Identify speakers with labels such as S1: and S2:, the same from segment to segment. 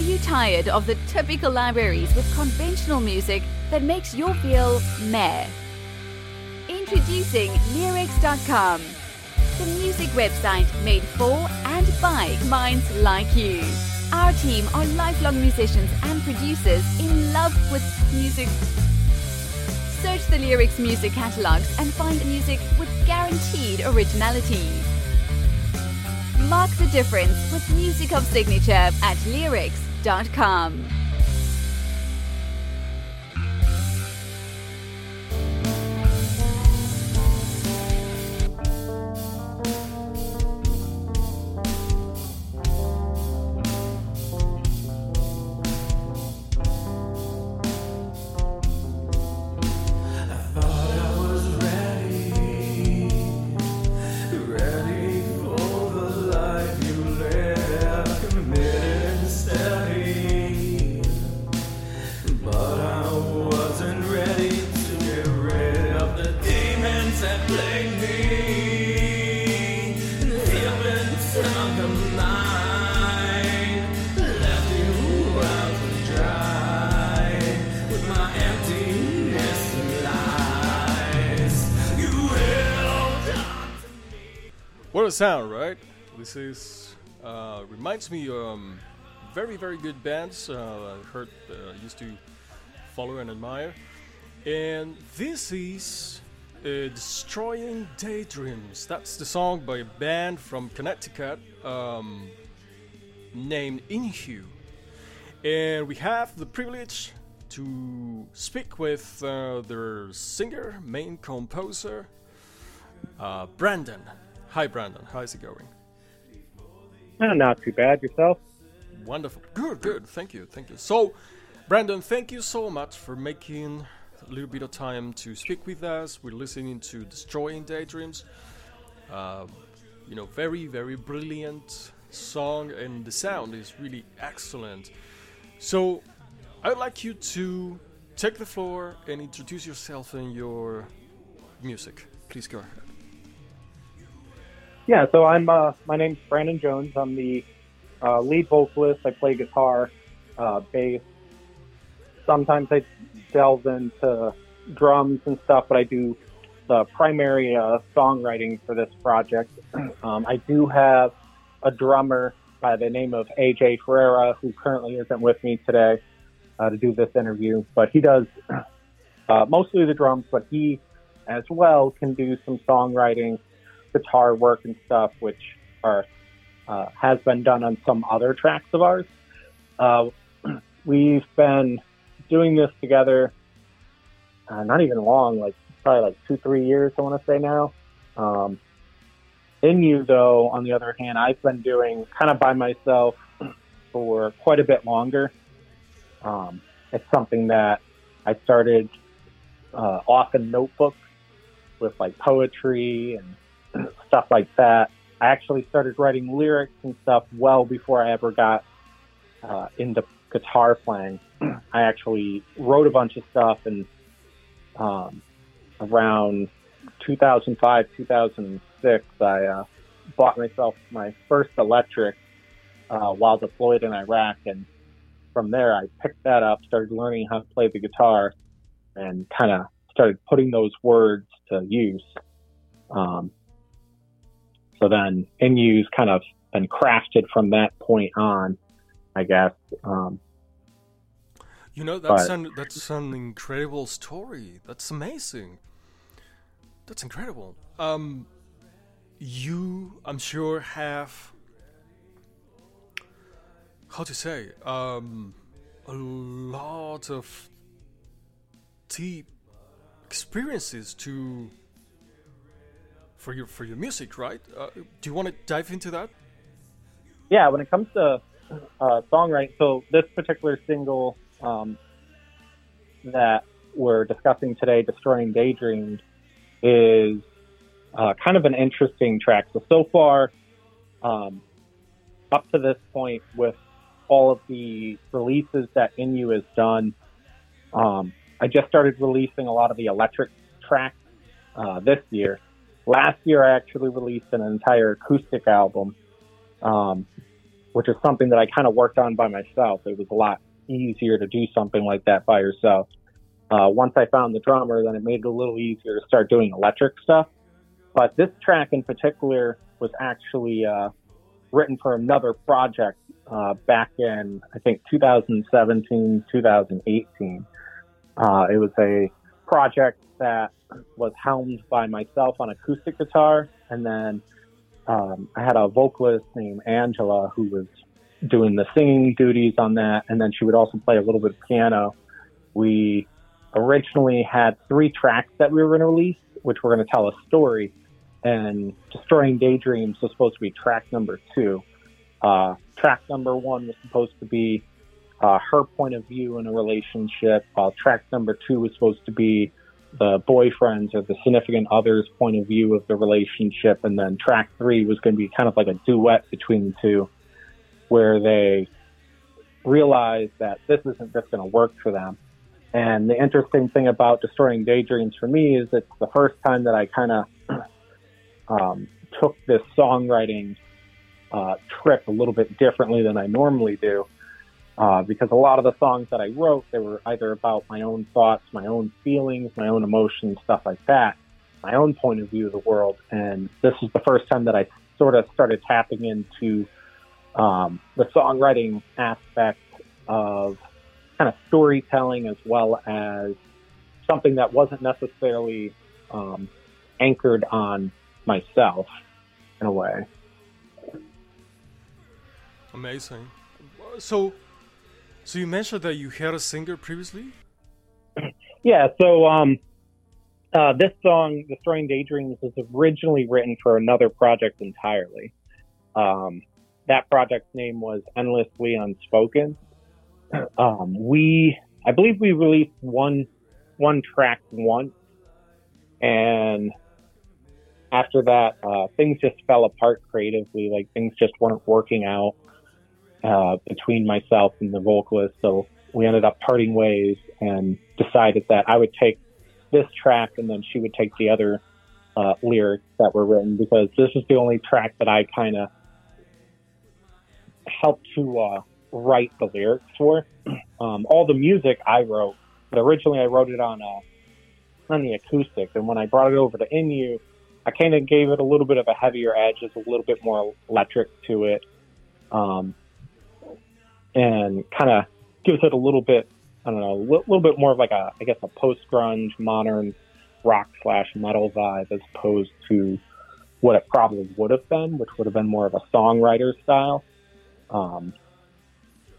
S1: Are you tired of the typical libraries with conventional music that makes you feel meh? Introducing Lyrics.com, the music website made for and by minds like you. Our team are lifelong musicians and producers in love with music. Search the Lyrics music catalogs and find music with guaranteed originality. Mark the difference with music of signature at lyrics.com.
S2: What a sound, right? This is uh, reminds me um very very good bands uh, I heard uh, used to follow and admire, and this is uh, "Destroying Daydreams." That's the song by a band from Connecticut um, named Inhue, and we have the privilege to speak with uh, their singer, main composer, uh, Brandon. Hi, Brandon. How's it going?
S3: Eh, not too bad. Yourself?
S2: Wonderful. Good, good. Thank you. Thank you. So, Brandon, thank you so much for making a little bit of time to speak with us. We're listening to Destroying Daydreams. Uh, you know, very, very brilliant song, and the sound is really excellent. So, I'd like you to take the floor and introduce yourself and your music. Please go ahead.
S3: Yeah, so I'm uh, my name's Brandon Jones. I'm the uh, lead vocalist. I play guitar, uh, bass. Sometimes I delve into drums and stuff, but I do the primary uh, songwriting for this project. Um, I do have a drummer by the name of AJ Ferreira, who currently isn't with me today uh, to do this interview, but he does uh, mostly the drums, but he as well can do some songwriting guitar work and stuff, which are uh, has been done on some other tracks of ours. Uh, we've been doing this together, uh, not even long, like probably like two, three years. I want to say now. Um, in you, though, on the other hand, I've been doing kind of by myself for quite a bit longer. Um, it's something that I started uh, off in notebooks with like poetry and stuff like that. I actually started writing lyrics and stuff well before I ever got uh, into guitar playing. I actually wrote a bunch of stuff and um, around 2005, 2006, I uh, bought myself my first electric uh, while deployed in Iraq. And from there, I picked that up, started learning how to play the guitar, and kind of started putting those words to use. Um, so then Inu's kind of been crafted from that point on, I guess. Um,
S2: You know, that's but, an that's an incredible story. That's amazing. That's incredible. Um, you, I'm sure, have how to say um, a lot of deep experiences to for your for your music, right? Uh, do you want to dive into that?
S3: Yeah, when it comes to uh, songwriting, so this particular single um, that we're discussing today, "Destroying Daydreams," is uh, kind of an interesting track. So so far, um, up to this point, with all of the releases that Inu has done, um, I just started releasing a lot of the electric tracks uh, this year. Last year, I actually released an entire acoustic album, um, which is something that I kind of worked on by myself. It was a lot easier to do something like that by yourself. Uh, once I found the drummer, then it made it a little easier to start doing electric stuff. But this track in particular was actually uh, written for another project uh, back in, I think, 2017, 2018. Uh, it was a project that was helmed by myself on acoustic guitar, and then um, I had a vocalist named Angela who was doing the singing duties on that, and then she would also play a little bit of piano. We originally had three tracks that we were going to release, which were going to tell a story, and Destroying Daydreams was supposed to be track number two. Uh, track number one was supposed to be uh, her point of view in a relationship, while track number two was supposed to be the boyfriend's or the significant other's point of view of the relationship, and then track three was going to be kind of like a duet between the two, where they realize that this isn't just going to work for them. And the interesting thing about Destroying Daydreams for me is it's the first time that I kind of um, took this songwriting uh, trip a little bit differently than I normally do uh, because a lot of the songs that I wrote, they were either about my own thoughts, my own feelings, my own emotions, stuff like that, my own point of view of the world. And this is the first time that I sort of started tapping into um, the songwriting aspect of kind of storytelling as well as something that wasn't necessarily um, anchored on myself in a way.
S2: Amazing. So, so you mentioned that you had a singer previously.
S3: Yeah. So um, uh, this song, "Destroying Daydreams," was originally written for another project entirely. Um, that project's name was "Endlessly Unspoken." Um, we, I believe, we released one one track once, and after that, uh, things just fell apart creatively. Like things just weren't working out uh, between myself and the vocalist. So we ended up parting ways and decided that I would take this track and then she would take the other uh, lyrics that were written because this is the only track that I kind of helped to uh, write the lyrics for. Um, all the music I wrote, but originally I wrote it on uh, on the acoustic, and when I brought it over to Inu, I kind of gave it a little bit of a heavier edge, just a little bit more electric to it. Um, and kind of gives it a little bit, I don't know, a little bit more of like a, I guess, a post grunge, modern rock slash metal vibe as opposed to what it probably would have been, which would have been more of a songwriter style. Um,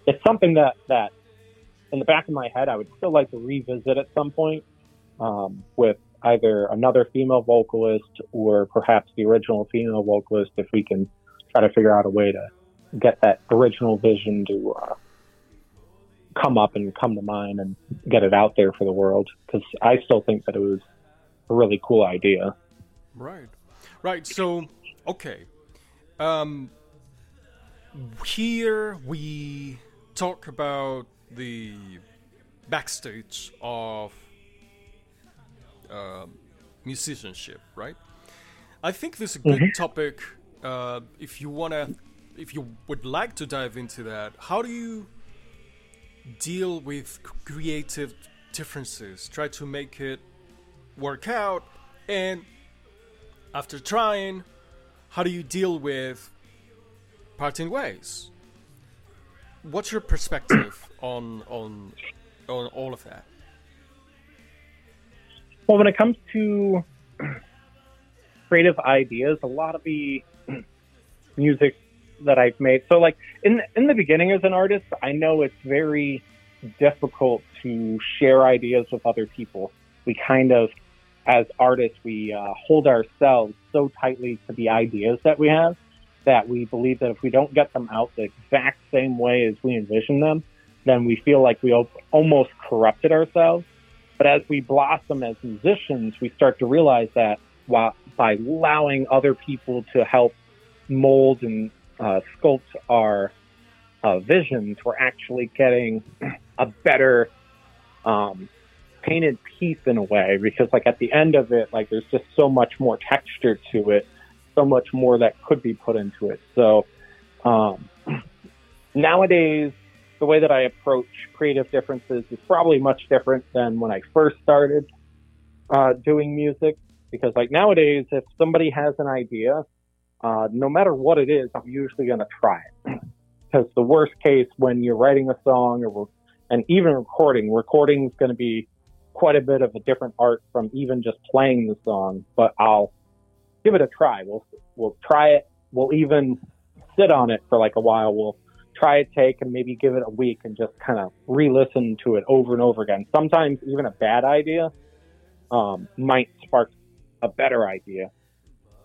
S3: it's something that that in the back of my head I would still like to revisit at some point um, with either another female vocalist or perhaps the original female vocalist if we can try to figure out a way to get that original vision to uh, come up and come to mind and get it out there for the world because I still think that it was a really cool idea.
S2: Right, right. So, okay, um, here we talk about the backstage of uh, musicianship, right? I think this is a good mm-hmm. topic uh, if you want to if you would like to dive into that, how do you deal with creative differences? Try to make it work out, and after trying, how do you deal with parting ways? What's your perspective on on on all of that?
S3: Well, when it comes to creative ideas, a lot of the music that I've made. So, like in in the beginning as an artist, I know it's very difficult to share ideas with other people. We kind of, as artists, we uh, hold ourselves so tightly to the ideas that we have that we believe that if we don't get them out the exact same way as we envision them, then we feel like we almost corrupted ourselves. But as we blossom as musicians, we start to realize that while, by allowing other people to help mold and uh, sculpt our uh, visions, we're actually getting a better um, painted piece in a way. Because, like at the end of it, like there's just so much more texture to it, so much more that could be put into it. So um, nowadays, the way that I approach creative differences is probably much different than when I first started uh, doing music. Because like nowadays, if somebody has an idea, uh, no matter what it is, I'm usually going to try it. Because the worst case, when you're writing a song or and even recording, recording is going to be quite a bit of a different art from even just playing the song. But I'll give it a try. We'll we'll try it. We'll even sit on it for like a while. We'll try a take and maybe give it a week and just kind of re-listen to it over and over again. Sometimes even a bad idea um, might spark a better idea,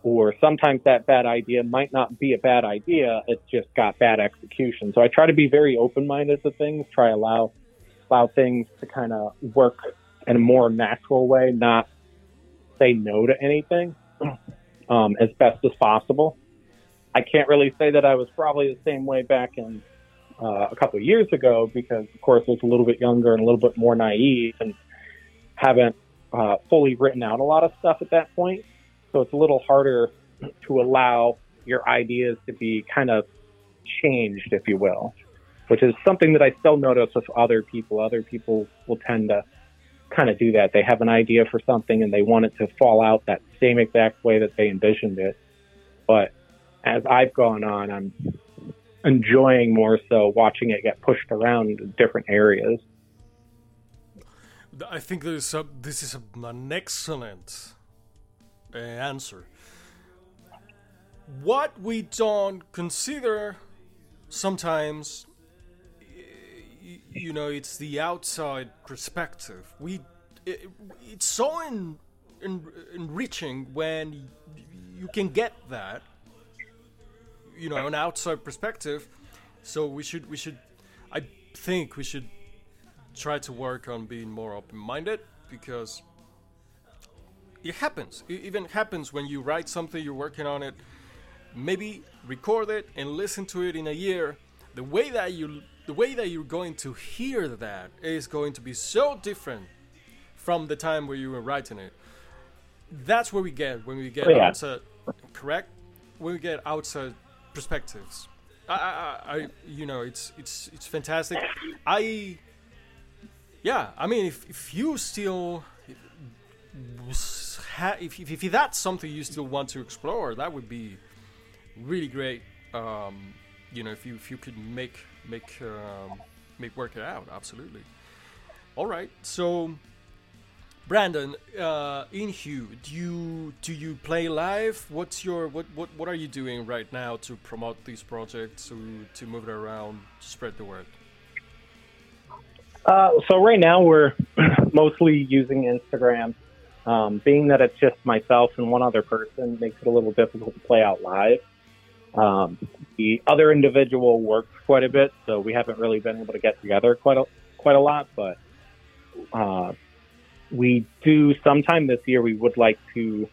S3: or sometimes that bad idea might not be a bad idea. It's just got bad execution. So I try to be very open-minded to things. Try allow allow things to kind of work in a more natural way, not say no to anything um, as best as possible. I can't really say that I was probably the same way back in uh, a couple of years ago because, of course, I was a little bit younger and a little bit more naive and haven't uh, fully written out a lot of stuff at that point. So it's a little harder to allow your ideas to be kind of changed, if you will, which is something that I still notice with other people. Other people will tend to kind of do that. They have an idea for something and they want it to fall out that same exact way that they envisioned it. But as I've gone on, I'm enjoying more so watching it get pushed around different areas.
S2: I think this a, this is an excellent answer. What we don't consider sometimes, you know, it's the outside perspective. We, it, it's so in, enriching when you can get that you know an outside perspective. So we should we should I think we should try to work on being more open-minded because it happens. It even happens when you write something, you're working on it. Maybe record it and listen to it in a year. The way that you the way that you're going to hear that is going to be so different from the time where you were writing it. That's where we get when we get oh, yeah. outside, correct? When we get outside perspectives. I, I, I, you know, it's it's it's fantastic. I, yeah, I mean, if if you still, if if, if that's something you still want to explore, that would be really great. Um, you know, if you if you could make make um, make work it out, absolutely. All right, so Brandon, uh, in Hue, do you do you play live? What's your what, what what are you doing right now to promote these projects to to move it around, to spread the word?
S3: Uh, so right now we're mostly using Instagram. Um, being that it's just myself and one other person makes it a little difficult to play out live. Um, the other individual works quite a bit, so we haven't really been able to get together quite a quite a lot. But uh, we do sometime this year. We would like to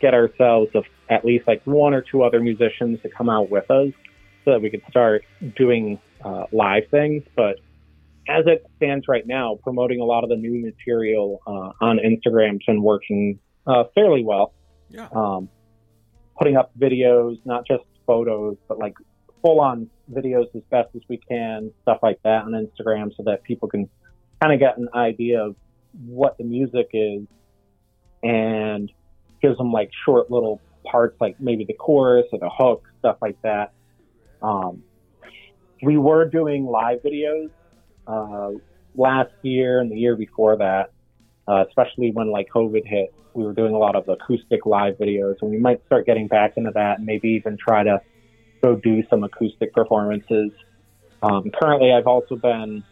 S3: get ourselves of at least like one or two other musicians to come out with us so that we could start doing uh, live things. But as it stands right now, promoting a lot of the new material uh, on Instagram has been working uh, fairly well.
S2: Yeah.
S3: Um, putting up videos, not just photos, but like full on videos as best as we can, stuff like that on Instagram so that people can kind of get an idea of what the music is and gives them like short little parts, like maybe the chorus or the hook, stuff like that. Um, we were doing live videos. Uh, last year and the year before that, uh, especially when like COVID hit, we were doing a lot of acoustic live videos, and we might start getting back into that, and maybe even try to go do some acoustic performances. Um, currently, I've also been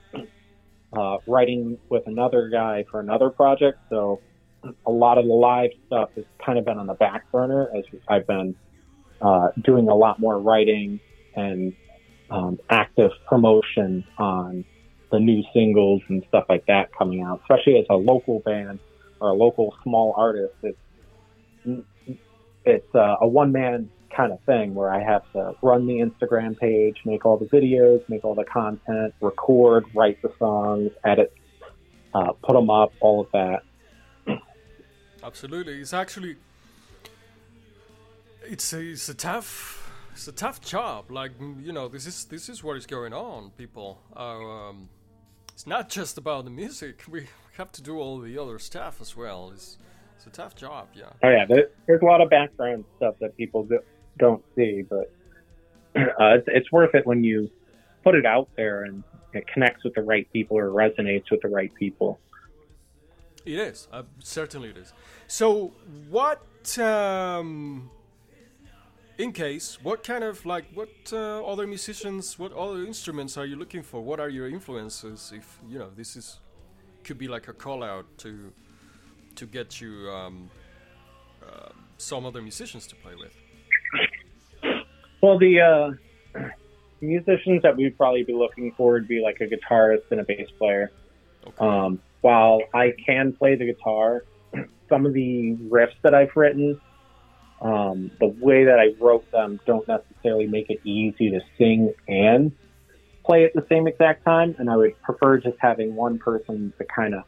S3: uh, writing with another guy for another project, so a lot of the live stuff has kind of been on the back burner as I've been uh, doing a lot more writing and um, active promotion on the new singles and stuff like that coming out, especially as a local band or a local small artist. It's it's uh, a one man kind of thing where I have to run the Instagram page, make all the videos, make all the content, record, write the songs, edit, uh, put them up, all of that.
S2: Absolutely, it's actually it's a, it's a tough it's a tough job. Like you know, this is this is what is going on. People are. Um, it's not just about the music. We have to do all the other stuff as well. It's it's a tough job. Yeah.
S3: Oh yeah, there's a lot of background stuff that people don't see, but uh, it's, it's worth it when you put it out there and it connects with the right people or resonates with the right people.
S2: It is. Uh, certainly it is. So, what um, in case, what kind of like what uh, other musicians, what other instruments are you looking for? What are your influences? If you know, this is could be like a call out to to get you um, uh, some other musicians to play with.
S3: Well, the uh, musicians that we'd probably be looking for would be like a guitarist and a bass player. Okay. Um, while I can play the guitar, some of the riffs that I've written um, the way that I wrote them don't necessarily make it easy to sing and play at the same exact time. And I would prefer just having one person to kind of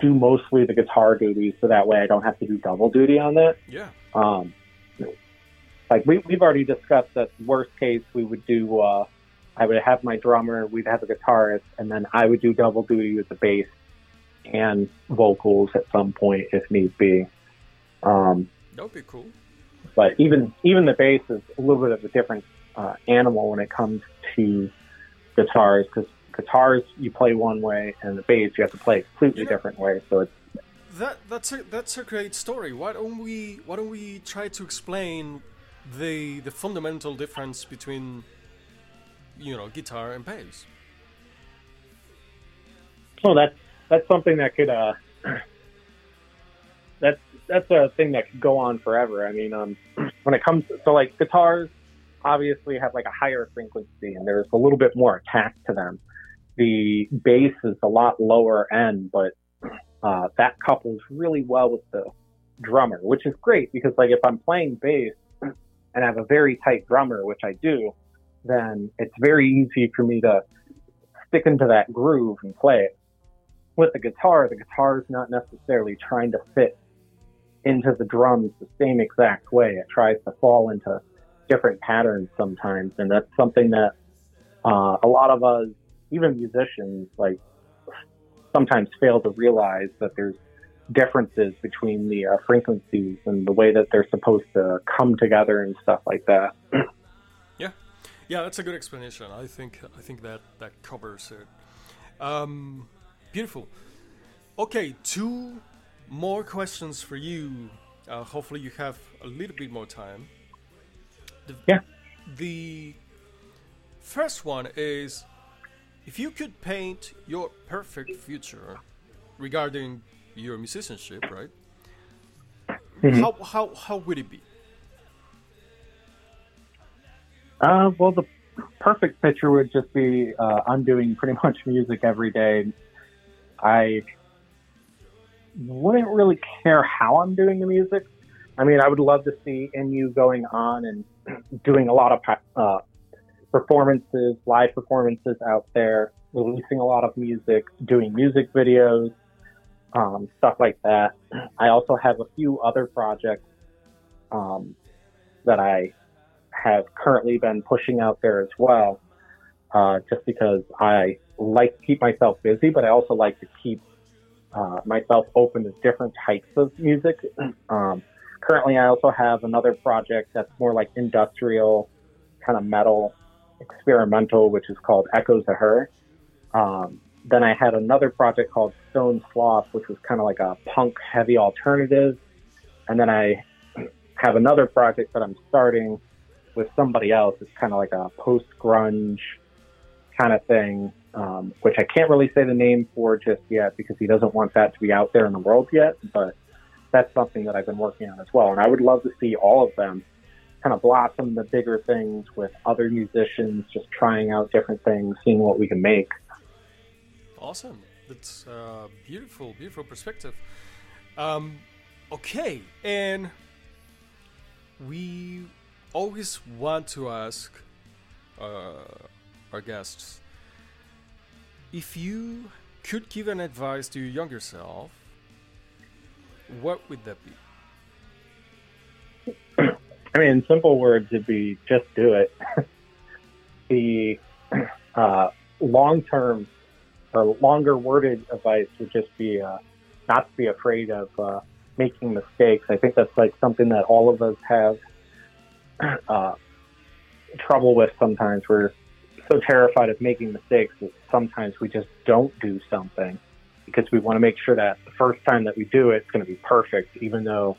S3: do mostly the guitar duties, so that way I don't have to do double duty on that.
S2: Yeah.
S3: Um, like we, we've already discussed that worst case we would do, uh, I would have my drummer, we'd have a guitarist, and then I would do double duty with the bass and vocals at some point if need be. Um,
S2: that would be cool.
S3: But even even the bass is a little bit of a different uh, animal when it comes to guitars because guitars you play one way and the bass you have to play a completely you know, different way. So it's
S2: that that's a that's a great story. Why don't we why don't we try to explain the the fundamental difference between you know guitar and bass?
S3: Oh, that's that's something that could uh that's that's a thing that could go on forever. I mean, um, when it comes to, so like guitars, obviously have like a higher frequency and there's a little bit more attack to them. The bass is a lot lower end, but uh, that couples really well with the drummer, which is great because like if I'm playing bass and I have a very tight drummer, which I do, then it's very easy for me to stick into that groove and play it. With the guitar, the guitar is not necessarily trying to fit into the drums the same exact way. It tries to fall into different patterns sometimes, and that's something that uh, a lot of us, even musicians, like sometimes fail to realize that there's differences between the uh, frequencies and the way that they're supposed to come together and stuff like that.
S2: yeah, yeah, that's a good explanation. I think I think that that covers it. Um, beautiful. Okay, two more questions for you. Uh, hopefully, you have a little bit more time.
S3: The, yeah.
S2: The first one is if you could paint your perfect future regarding your musicianship, right? Mm-hmm. How, how, how would it be?
S3: Uh, well, the perfect picture would just be uh, I'm doing pretty much music every day. I wouldn't really care how I'm doing the music. I mean, I would love to see NU going on and doing a lot of uh, performances, live performances out there, releasing a lot of music, doing music videos, um, stuff like that. I also have a few other projects um, that I have currently been pushing out there as well, uh, just because I like to keep myself busy, but I also like to keep uh, myself open to different types of music. Um, currently, I also have another project that's more like industrial, kind of metal, experimental, which is called Echoes of Her. Um, then I had another project called Stone Sloth, which was kind of like a punk heavy alternative. And then I have another project that I'm starting with somebody else. It's kind of like a post grunge kind of thing, um, which I can't really say the name for just yet because he doesn't want that to be out there in the world yet. But that's something that I've been working on as well. And I would love to see all of them kind of blossom the bigger things with other musicians, just trying out different things, seeing what we can make.
S2: Awesome. That's uh, beautiful, beautiful perspective. Um, okay, and we always want to ask uh, our guests if you could give an advice to your younger self, what would that be?
S3: I mean, in simple words, it'd be just do it. the uh, long term or longer worded advice would just be uh, not to be afraid of uh, making mistakes. I think that's like something that all of us have uh, trouble with sometimes. We're so terrified of making mistakes that sometimes we just don't do something because we want to make sure that the first time that we do it, it's going to be perfect, even though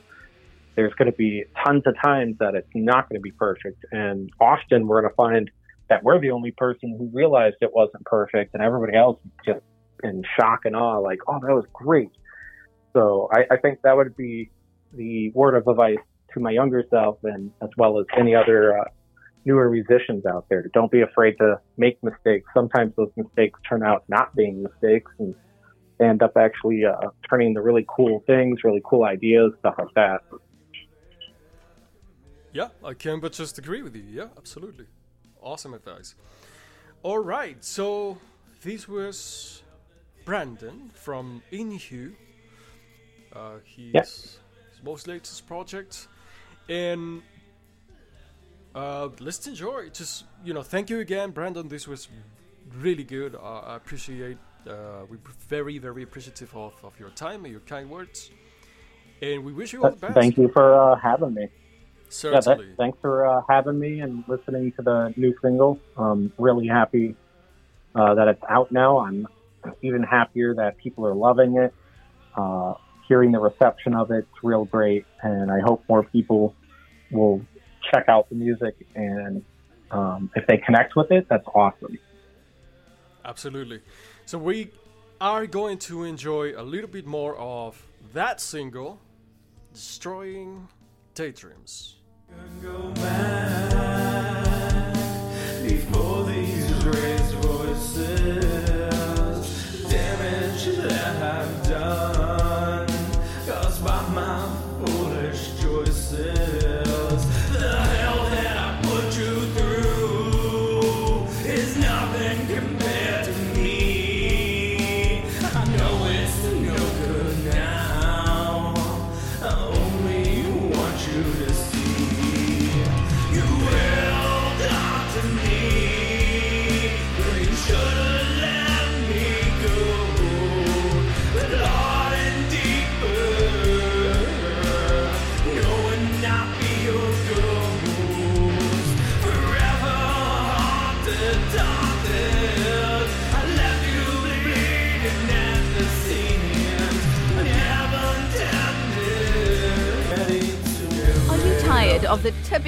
S3: there's going to be tons of times that it's not going to be perfect. And often we're going to find that we're the only person who realized it wasn't perfect, and everybody else just in shock and awe, like, oh, that was great. So I, I think that would be the word of advice to my younger self, and as well as any other uh, newer musicians out there. Don't be afraid to make mistakes. Sometimes those mistakes turn out not being mistakes, and end up actually uh, turning into really cool things, really cool ideas, stuff like that.
S2: Yeah, I can but just agree with you. Yeah, absolutely. Awesome advice. All right, so this was Brandon from Inhu. Uh,
S3: yeah.
S2: his most latest project, and uh, let's enjoy. Just you know, thank you again, Brandon. This was really good. Uh, I appreciate. Uh, we're very, very appreciative of, of your time and your kind words, and we wish you all the best.
S3: Thank you for uh, having me.
S2: Certainly.
S3: Yeah, that, thanks for uh, having me and listening to the new single. Um, really happy uh, that it's out now. I'm even happier that people are loving it. Uh, hearing the reception of it, it's real great, and I hope more people will check out the music. And um, if they connect with it, that's awesome.
S2: Absolutely. So we are going to enjoy a little bit more of that single, "Destroying Daydreams."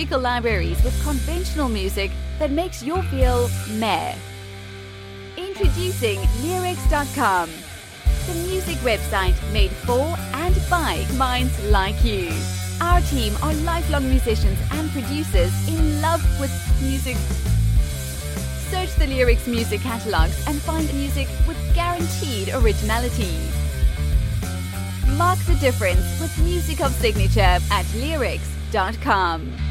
S1: Libraries with conventional music that makes you feel meh? Introducing Lyrics.com, the music website made for and by minds like you. Our team are lifelong musicians and producers in love with music. Search the Lyrics music catalogs and find music with guaranteed originality. Mark the difference with music of signature at lyrics.com.